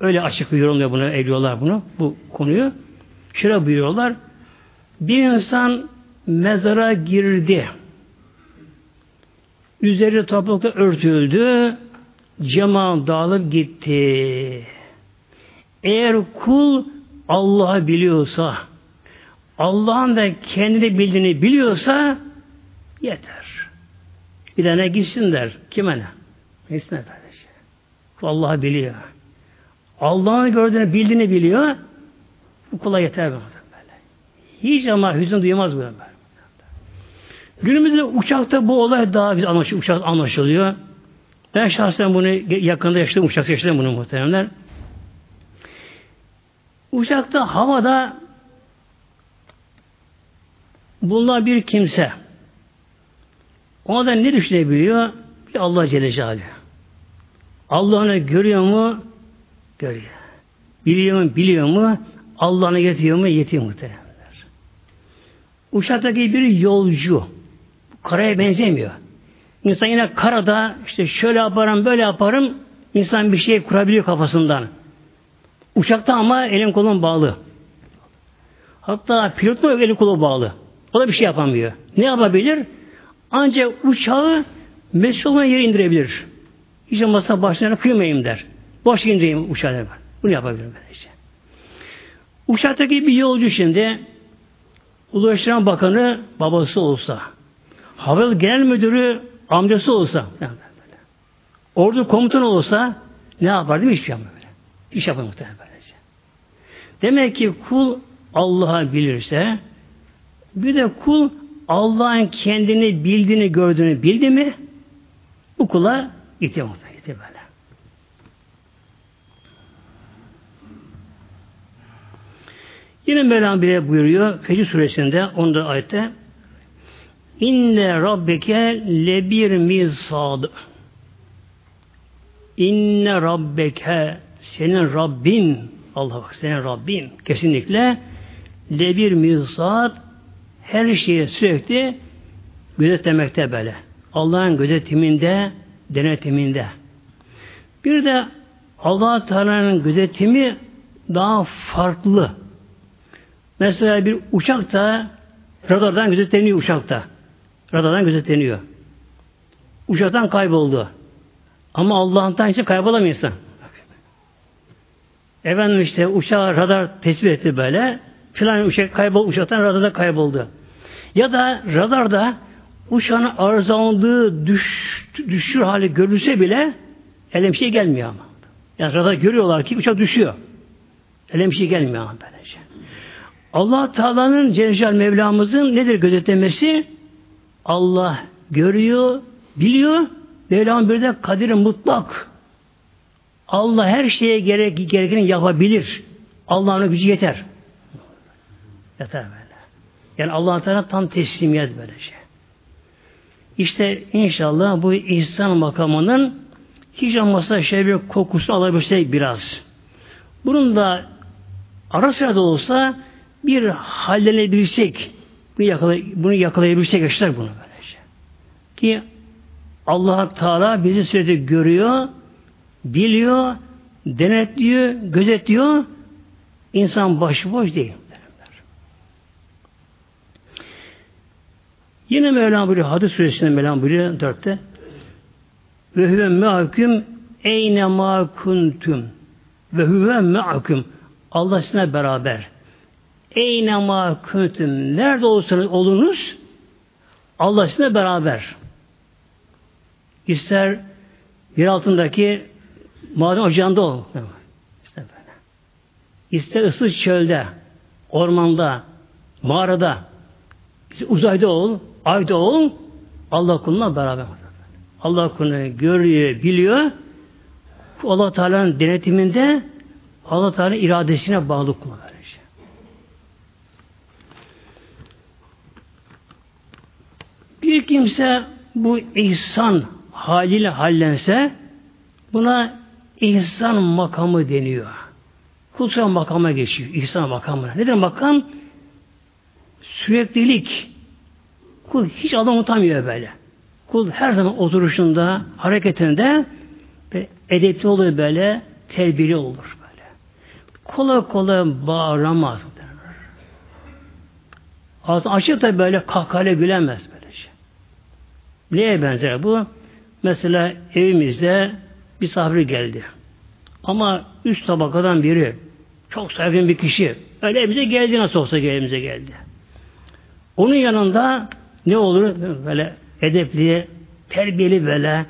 öyle açık yorumluyor bunu evliyalar bunu bu konuyu. Şöyle buyuruyorlar. Bir insan mezara girdi. Üzeri toprakla örtüldü. Cema dağılıp gitti. Eğer kul Allah'ı biliyorsa, Allah'ın da kendini bildiğini biliyorsa yeter. Bir tane gitsinler. Kime ne? Neyse ne kardeşim. Allah'ı biliyor. Allah'ın gördüğünü, bildiğini biliyor. Bu kula yeter böyle. Hiç ama hüzün duyamaz böyle. Günümüzde uçakta bu olay daha biz anlaşılıyor. Uçak anlaşılıyor. Ben şahsen bunu yakında yaşadım. Uçakta yaşadım bunu muhteremler. Uçakta havada bulunan bir kimse ona ne düşünebiliyor? Bir Allah Celle Celaluhu. Allah'ını görüyor mu? Görüyor. Biliyor mu? Biliyor mu? Allah'ını yetiyor mu? Yetiyor muhteremler. Uçaktaki bir yolcu. Karaya benzemiyor. İnsan yine karada işte şöyle yaparım, böyle yaparım. İnsan bir şey kurabiliyor kafasından. Uçakta ama elin kolun bağlı. Hatta pilot mu elin kolu bağlı. O da bir şey yapamıyor. Ne yapabilir? Ancak uçağı mesul olan yere indirebilir. Hiç olmazsa başlarına kıymayayım der. Boş indireyim uçağı der. Bunu yapabilirim böylece. Uçaktaki bir yolcu şimdi Ulaştırma Bakanı babası olsa, Hava Genel Müdürü amcası olsa, ordu komutanı olsa ne yapar değil mi? Hiçbir şey yapmıyor böyle. İş yapar muhtemelen böylece. Demek ki kul Allah'ı bilirse bir de kul Allah'ın kendini bildiğini gördüğünü bildi mi bu kula. Yetiyor böyle. Yine Mevlam bile buyuruyor Fecr suresinde onda ayette İnne rabbeke lebir mizad İnne rabbeke senin Rabbin Allah bak senin Rabbin kesinlikle le bir mirsat her şeyi sürekli gözetlemekte böyle. Allah'ın gözetiminde, denetiminde. Bir de allah Teala'nın gözetimi daha farklı. Mesela bir uçakta radardan gözetleniyor uçakta. Radardan gözetleniyor. Uçaktan kayboldu. Ama Allah'tan için kaybolamıyor insan. Efendim işte uçağı radar tespit etti böyle. Filan uçak kaybol, uçaktan radarda kayboldu. Ya da radarda uçağın arızalandığı düş, düşür hali görülse bile ele bir şey gelmiyor ama. Yani radar görüyorlar ki uçak düşüyor. Ele bir şey gelmiyor ama böylece. Allah Teala'nın Celle Mevlamızın nedir gözetlemesi? Allah görüyor, biliyor. Mevlam bir de kadir mutlak. Allah her şeye gerek, gerekeni yapabilir. Allah'ın gücü yeter. Yeter böyle. Yani Allah'ın Teala tam teslimiyet böyle şey. İşte inşallah bu ihsan makamının hiç olmazsa şey bir kokusunu alabilsek biraz. Bunun da ara sırada olsa bir hallenebilsek, bunu, yakalay bunu yakalayabilsek yaşlar bunu böylece. Ki Allah Teala bizi sürekli görüyor, biliyor, denetliyor, gözetliyor. İnsan başıboş değil. Yine Mevlam buyuruyor, Hadis Suresi'nde Mevlam buyuruyor dörtte. Ve huve me'aküm eyne ma kuntum. Ve huve me'aküm. Allah sizinle beraber. Eyne ma kuntum. Nerede olursanız olunuz Allah sizinle beraber. İster yer altındaki maden ocağında ol. İster böyle. İster ıssız çölde, ormanda, mağarada, uzayda ol, ayda ol, Allah kuluna beraber. Allah kulunu görüyor, biliyor. Allah Teala'nın denetiminde Allah Teala'nın iradesine bağlı kulu böylece. Bir kimse bu ihsan haliyle hallense buna ihsan makamı deniyor. Kutsal makama geçiyor. İhsan makamına. Nedir makam? Süreklilik. Kul hiç adam unutamıyor böyle. Kul her zaman oturuşunda, hareketinde edepli olur böyle, terbiyeli olur böyle. Kolay kolay bağıramaz. Ağzı açık da böyle kahkale gülemez. Neye benzer bu? Mesela evimizde bir misafir geldi. Ama üst tabakadan biri, çok saygın bir kişi, öyle evimize geldi nasıl olsa evimize geldi. Onun yanında ne olur? Böyle edepli, terbiyeli böyle,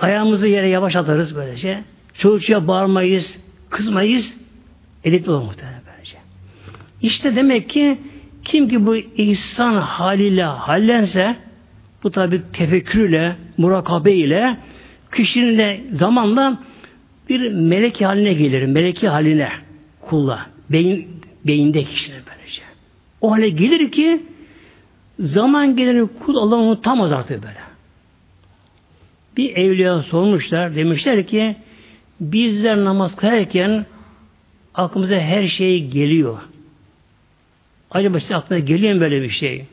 ayağımızı yere yavaş atarız böylece. Çocukça bağırmayız, kızmayız, edepli olur muhtemelen böylece. İşte demek ki kim ki bu ihsan haliyle hallense, bu tabi tefekkürle, murakabe ile kişinin de zamanla bir melek haline gelir. Meleki haline kulla. Beyin, beyinde kişinin böylece. O hale gelir ki zaman gelir kul Allah unutamaz artık böyle. Bir evliya sormuşlar. Demişler ki bizler namaz kılarken aklımıza her şey geliyor. Acaba size aklına geliyor mu böyle bir şey?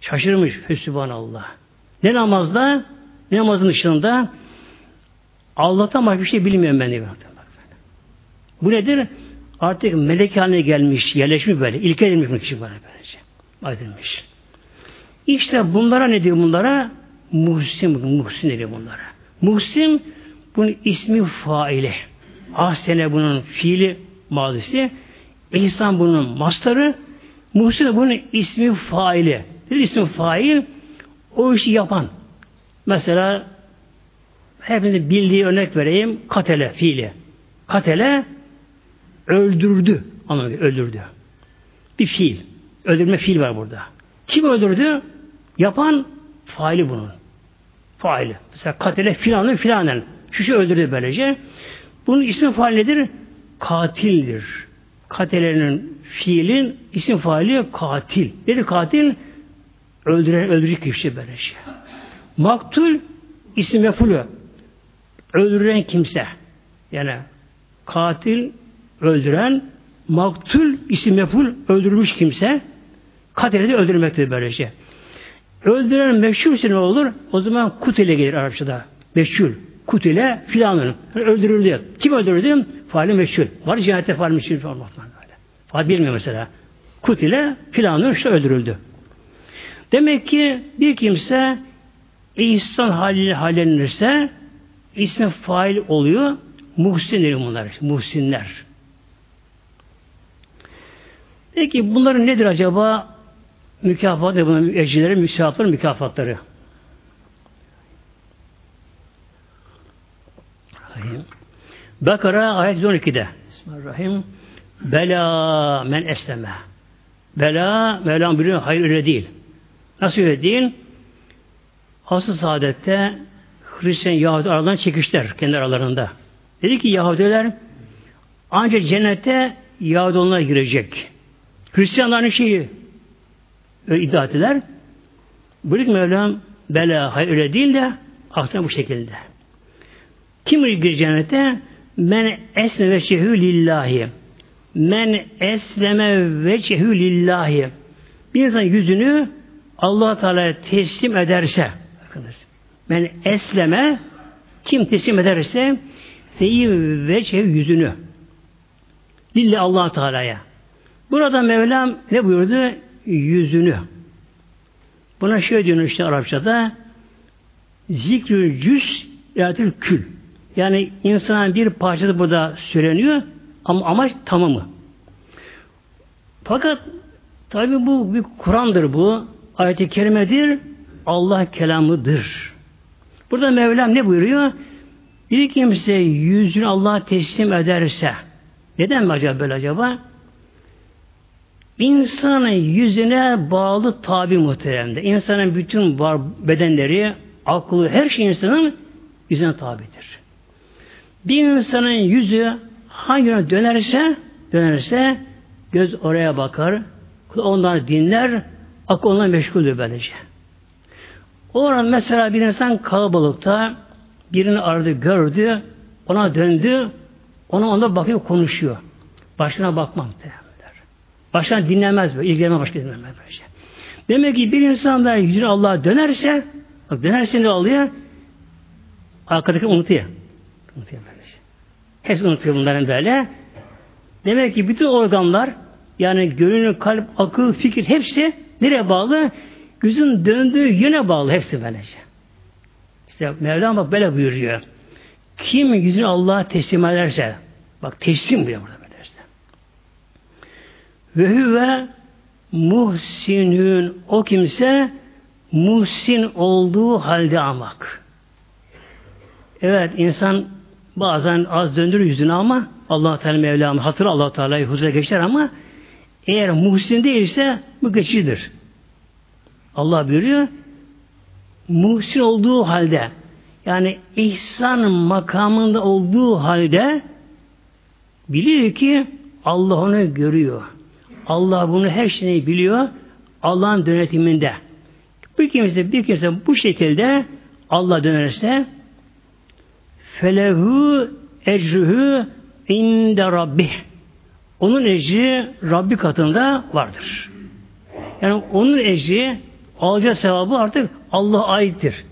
Şaşırmış Sübhanallah. Ne namazda ne namazın dışında Allah'tan başka bir şey bilmiyorum ben diyor. Bu nedir? Artık melek haline gelmiş, yerleşmiş böyle. İlke edilmiş bu kişi böylece. Aydınmış. İşte bunlara ne diyor bunlara? Muhsin, muhsin diyor bunlara. Muhsin bunun ismi faili. Ahsene bunun fiili mazisi. İhsan bunun mastarı. Muhsin bunun ismi faili. Bir ismi fail o işi yapan. Mesela hepinizin bildiği örnek vereyim. Katele fiili. Katele öldürdü. Anlamı öldürdü. Bir fiil. Öldürme fiil var burada. Kim öldürdü? Yapan faili bunun. Faili. Mesela katile filanın filanen. Şu şu öldürdü böylece. Bunun isim faili nedir? Katildir. Katilenin fiilin isim faili katil. Nedir katil? Öldüren, öldürecek kişi böylece. Maktul isim ve fulu. Öldüren kimse. Yani katil öldüren, maktul isim meful öldürmüş kimse katili de öldürmektir böylece. Öldüren meşhur ne olur? O zaman kutile gelir Arapçada. Meşhur. Kutile filanın. Yani öldürüldü. Kim öldürdü? Faali meşhur. Var cihayette faali meşhur. Faal bilmiyor mesela. Kutile filanın işte öldürüldü. Demek ki bir kimse ihsan haliyle hallenirse ismi fail oluyor. Muhsin bunlar. Muhsinler. Peki bunların nedir acaba? Mükafatı, bunun ecirleri, mükafatları, mükafatları. Bakara ayet 12'de. Bismillahirrahmanirrahim. Bela men esleme. Bela, Mevlam biliyor, hayır öyle değil. Nasıl öyle değil? Asıl saadette Hristiyan Yahudi aralarından çekişler kendi aralarında. Dedi ki Yahudiler ancak cennete Yahudi girecek. Hristiyanların şeyi öyle iddia ettiler. Buyuruk Mevlam bela hayır öyle değil de aslında bu şekilde. Kim girecek cennete? Men esne ve şehü lillahi. Men esleme ve şehü lillahi. Bir insan yüzünü allah Teala'ya teslim ederse bakınız. Men esleme kim teslim ederse feyi ve şehü yüzünü lillahi allah Teala'ya. Burada Mevlam ne buyurdu? Yüzünü. Buna şöyle diyor işte Arapçada zikrül cüz yaratül kül. Yani insanın bir parçası burada söyleniyor ama amaç tamamı. Fakat tabi bu bir Kur'an'dır bu. Ayet-i kerimedir. Allah kelamıdır. Burada Mevlam ne buyuruyor? Bir kimse yüzünü Allah'a teslim ederse neden mi acaba böyle acaba? İnsanın yüzüne bağlı tabi muhteremde. İnsanın bütün var bedenleri, aklı, her şey insanın yüzüne tabidir. Bir insanın yüzü hangi yöne dönerse dönerse göz oraya bakar, ondan dinler, akıl ondan meşguldür böylece. O an mesela bir insan kalabalıkta birini aradı, gördü, ona döndü, ona onda bakıyor, konuşuyor. Başına bakmam der. Başına dinlemez böyle, ilgilenme başka dinlemez böyle şey. Demek ki bir insan da yüzünü Allah'a dönerse, bak dönerse ne oluyor? Arkadaki unutuyor. Unutuyor böyle şey. Hepsi unutuyor bunların böyle. Demek ki bütün organlar yani gönül, kalp, akıl, fikir hepsi nereye bağlı? Yüzün döndüğü yöne bağlı hepsi böylece. İşte Mevlam bak böyle buyuruyor. Kim yüzünü Allah'a teslim ederse bak teslim diyor burada böyle işte. Ve huve muhsinün o kimse muhsin olduğu halde amak. Evet insan bazen az döndürür yüzünü ama Allah Teala Mevlam hatır Allah Teala'yı huzura geçer ama eğer muhsin değilse bu geçidir. Allah buyuruyor muhsin olduğu halde yani ihsan makamında olduğu halde biliyor ki Allah onu görüyor. Allah bunu her şeyi biliyor. Allah'ın yönetiminde. Bir kimse bir kimse bu şekilde Allah dönerse felehu ecruhu inde rabbih onun ecri Rabbi katında vardır. Yani onun ecri alacağı sevabı artık Allah'a aittir.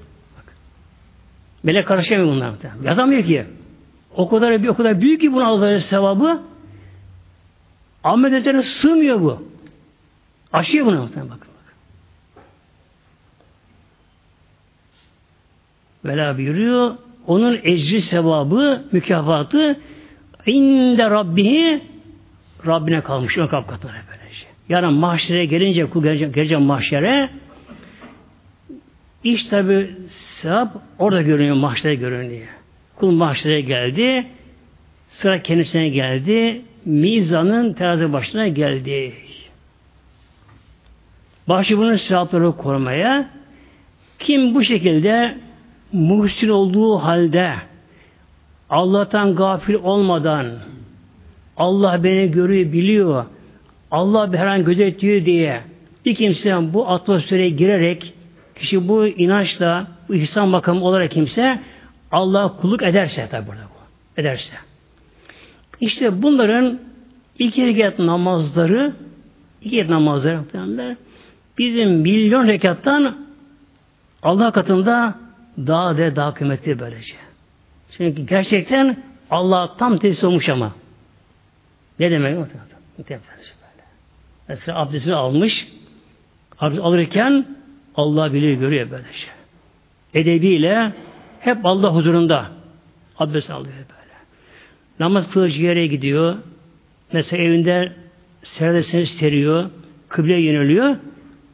Melek karışamıyor bunlar. Yazamıyor ki. O kadar o kadar büyük ki bunun alacağı sevabı Ahmet Efendi'ne sığmıyor bu. Aşıyor bunu muhtemelen bakın. Vela buyuruyor. Onun ecri sevabı, mükafatı inde Rabbihi Rabbine kalmış. Kapkatına böylece. Yarın mahşere gelince, kul gelince mahşere iş tabi sevap orada görünüyor, mahşere görünüyor. Kul mahşere geldi, sıra kendisine geldi, mizanın terazi başına geldi. Başı bunun sevapları korumaya kim bu şekilde muhsin olduğu halde Allah'tan gafil olmadan Allah beni görüyor, biliyor Allah bir her an gözetiyor diye bir kimse bu atmosfere girerek kişi bu inançla bu ihsan makamı olarak kimse Allah kulluk ederse tabi burada bu. Ederse. İşte bunların iki rekat namazları iki rekat namazları bizim milyon rekattan Allah katında daha de daha kıymetli böylece. Çünkü gerçekten Allah tam tesis olmuş ama. Ne demek? Muhtemelen. Mesela abdestini almış, abdest alırken Allah biliyor, görüyor böyle şey. Edebiyle hep Allah huzurunda abdest alıyor böyle. Namaz kılıcı yere gidiyor. Mesela evinde serdesini seriyor, kıbleye yöneliyor.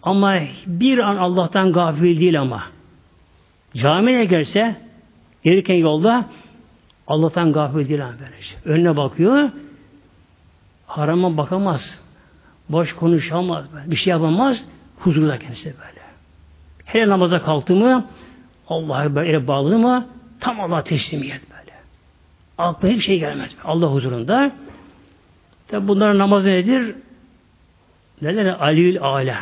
Ama bir an Allah'tan gafil değil ama. Camiye gelse gelirken yolda Allah'tan gafil değil ama böylece. Önüne bakıyor. Harama bakamaz. Boş konuşamaz. Böyle. Bir şey yapamaz. Huzurda kendisi böyle. Hele namaza kalktı mı Allah'a böyle bağlı mı tam Allah teslimiyet böyle. Aklına hiçbir şey gelmez. Allah huzurunda. Tabi bunların namazı nedir? Neden? Aliül Ala.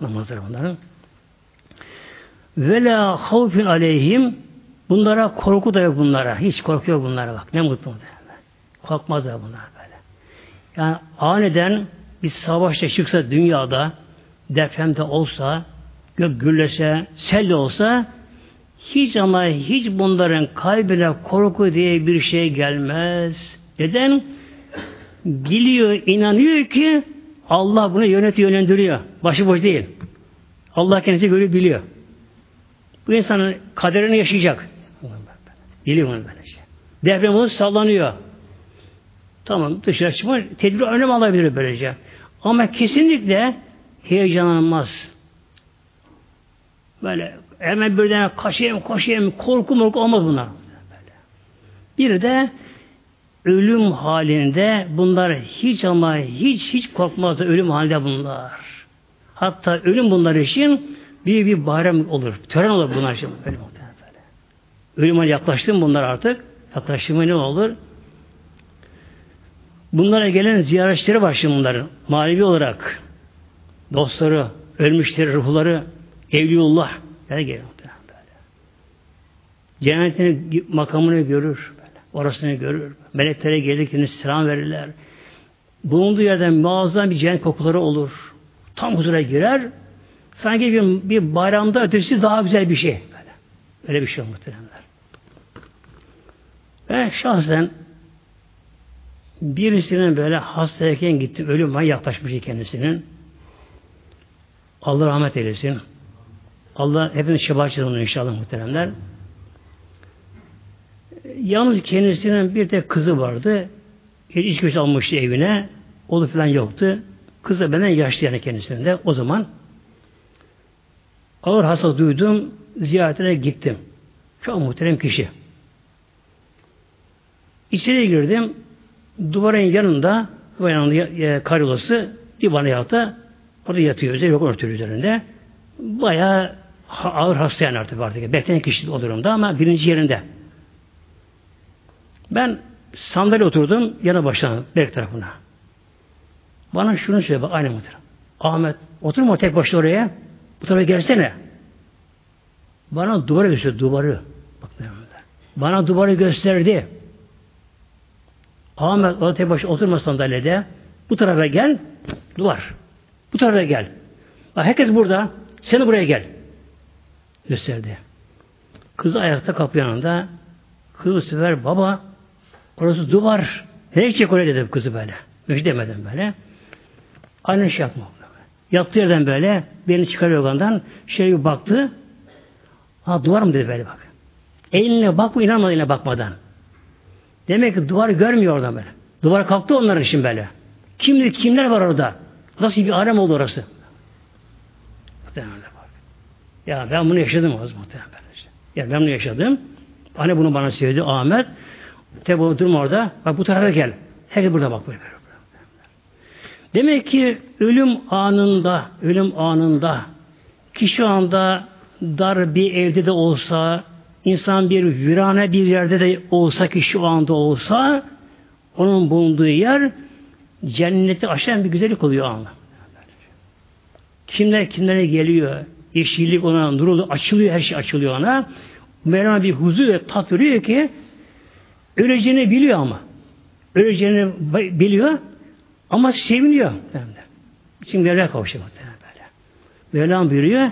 Namazları bunların. Ve la havfin aleyhim bunlara korku da yok bunlara. Hiç korku yok bunlara bak. Ne mutlu. Korkmazlar bunlar böyle. Yani aniden bir savaşta çıksa dünyada depremde olsa gök gürlese, sel de olsa hiç ama hiç bunların kalbine korku diye bir şey gelmez. Neden? Biliyor, inanıyor ki Allah bunu yönetiyor, yönlendiriyor. Başıboş değil. Allah kendisi görüyor, biliyor. Bu insanın kaderini yaşayacak. Biliyor bunu böylece. Deprem olur, sallanıyor. Tamam, dışarı çıkma, tedbir önlem alabilir böylece. Ama kesinlikle heyecanlanmaz. Böyle hemen birden kaçayım, koşayım, korku morku olmaz bunlar. Böyle. Bir de ölüm halinde bunlar hiç ama hiç hiç korkmaz ölüm halinde bunlar. Hatta ölüm bunlar için bir bir bayram olur. Tören olur bunlar için. Ölüm. Ölüme yaklaştım bunlar artık. Yaklaştığımı ne olur? Bunlara gelen ziyaretçileri var şimdi bunların. Manevi olarak. Dostları, ölmüşleri, ruhları, Evliullah. Yani geliyor. Cennetin makamını görür. Orasını görür. Meleklere gelirken selam verirler. Bulunduğu yerden muazzam bir cennet kokuları olur. Tam huzura girer. Sanki bir, bir bayramda ötesi daha güzel bir şey. Böyle, Böyle bir şey muhteremler. Ben şahsen birisinin böyle hastayken gitti. Ölüm yaklaşmış kendisinin. Allah rahmet eylesin. Allah hepiniz şefaat inşallah muhteremler. Yalnız kendisinin bir tek kızı vardı. İç göç almıştı evine. Oğlu falan yoktu. Kızı benden yaşlı yani kendisinde. O zaman ağır hasta duydum. Ziyaretine gittim. Çok muhterem kişi. İçeri girdim. Duvarın yanında duvarın yanında karyolası divana yatta orada yatıyor. Üzeri yok örtülü üzerinde. Bayağı ağır hasta yani artık artık. Bekleyen kişi o durumda ama birinci yerinde. Ben sandalye oturdum yana başına berk tarafına. Bana şunu söyle bak aynı mıdır? Ahmet oturma tek başına oraya. Bu tarafa gelsene. Bana duvarı gösterdi duvarı. Bak Bana duvarı gösterdi. Ahmet o tek başına oturma sandalyede. Bu tarafa gel. Duvar. Bu tarafa gel. Bak herkes burada. Seni buraya gel. Gösterdi. Kız ayakta kapı yanında. Kız bu sefer baba Orası duvar. Nereye gidecek oraya dedim kızı böyle. Müjde demedim böyle. Aynı şey yapma. Yattığı yerden böyle beni çıkarıyor oradan. Şöyle baktı. Ha duvar mı dedi böyle bak. Eline bakma inanmadı eline bakmadan. Demek ki duvar görmüyor oradan böyle. Duvar kalktı onların için böyle. Kim kimler var orada? Nasıl bir alem oldu orası? Muhtemelen bak. Ya ben bunu yaşadım o zaman. Ya ben bunu yaşadım. Anne bunu bana söyledi Ahmet. Tabi durma orada. Bak bu tarafa gel. Herkes burada bak böyle. Demek ki ölüm anında, ölüm anında kişi anda dar bir evde de olsa, insan bir virane bir yerde de olsa ki şu anda olsa, onun bulunduğu yer cenneti aşan bir güzellik oluyor anla. Kimler kimlere geliyor, yeşillik ona, nurulu açılıyor, her şey açılıyor ona. Mevlana bir huzur ve tat veriyor ki Öleceğini biliyor ama. öleceğini biliyor ama seviniyor. Şimdi Mevla kavuşuyor. Mevlam buyuruyor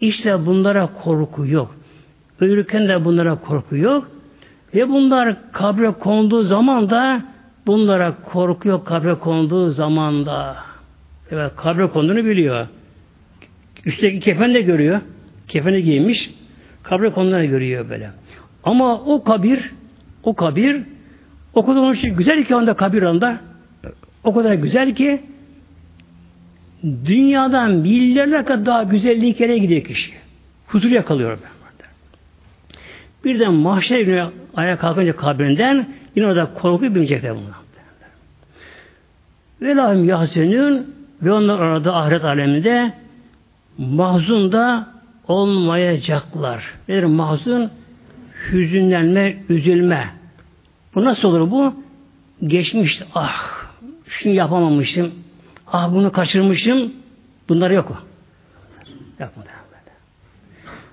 işte bunlara korku yok. Ölürken de bunlara korku yok. Ve bunlar kabre konduğu zaman da bunlara korku yok kabre konduğu zaman da. Evet kabre konduğunu biliyor. Üstteki kefen de görüyor. Kefeni giymiş. Kabre konduğunu görüyor böyle. Ama o kabir o kabir o kadar onun için güzel ki anda kabir anda o kadar güzel ki dünyadan milyarlar kadar daha güzelliği kere gidiyor kişi. Huzur yakalıyor ben. Birden mahşer günü ayağa kalkınca kabrinden yine orada korku binecekler bunlar. Ve lahum yahsenün ve onlar orada ahiret aleminde mahzun da olmayacaklar. Nedir mahzun? Hüzünlenme, üzülme. Bu nasıl olur bu? Geçmiş, ah şunu yapamamışım, ah bunu kaçırmışım, bunlar yok o. Yapmadı.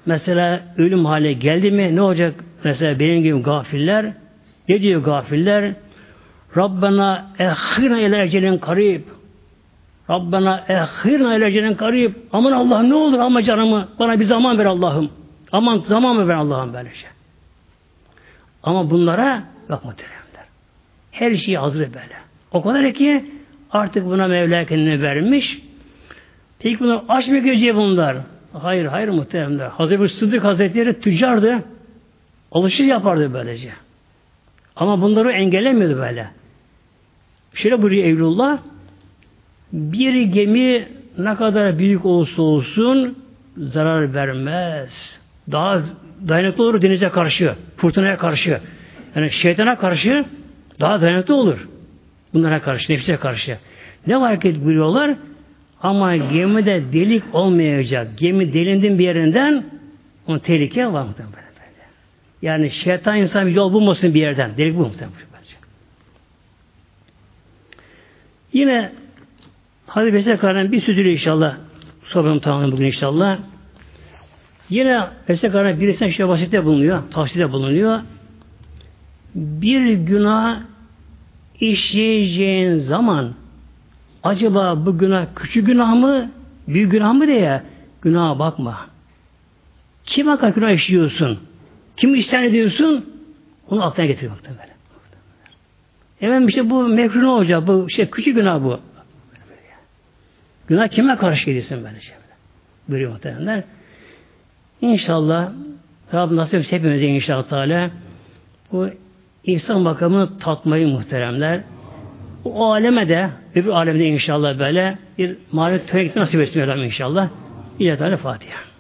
Mesela ölüm hale geldi mi ne olacak? Mesela benim gibi gafiller ne diyor gafiller? Rabbena ehhirna ile ecelin karib. Rabbena ehhirna ile ecelin karib. Aman Allah ne olur ama canımı bana bir zaman ver Allah'ım. Aman zaman mı ver Allah'ım böyle şey. Ama bunlara bak muhteremler. Her şey hazır böyle. O kadar ki artık buna Mevla kendini vermiş. Peki bunlar aç mı gözüye bunlar? Hayır, hayır muhteremler. Hazreti Sıddık Hazretleri tüccardı. Alışır yapardı böylece. Ama bunları engellemiyordu böyle. Şöyle buyuruyor Evlullah. Bir gemi ne kadar büyük olursa olsun zarar vermez. Daha dayanıklı olur denize karşı, fırtınaya karşı. Yani şeytana karşı daha dayanıklı olur. Bunlara karşı, nefse karşı. Ne var ki buyuruyorlar? Ama gemide delik olmayacak. Gemi delindin bir yerinden onun tehlike var böyle. Yani şeytan insan yol bulmasın bir yerden. Delik bu muhtemelen. Yine Hazreti Veysel Kara'nın bir sözüyle inşallah sohbetim tamamlayalım bugün inşallah. Yine Veysel Kara'nın birisine şöyle basitte bulunuyor, tavsiyede bulunuyor. Bir günah işleyeceğin zaman Acaba bu günah küçük günah mı, büyük günah mı diye günaha bakma. Kim kadar günah işliyorsun? Kim isyan ediyorsun? Onu aklına getir muhtemelen. Hemen işte bu mekruh ne olacak? Bu şey küçük günah bu. Günah kime karşı gidiyorsun böyle şey? Buyuruyor muhtemelen. İnşallah Rabbim nasip hepimize inşallah Teala bu insan makamını tatmayı muhteremler. O aleme de öbür alemde inşallah böyle bir manevi töre nasip etsin inşallah. İlahi Teala Fatiha.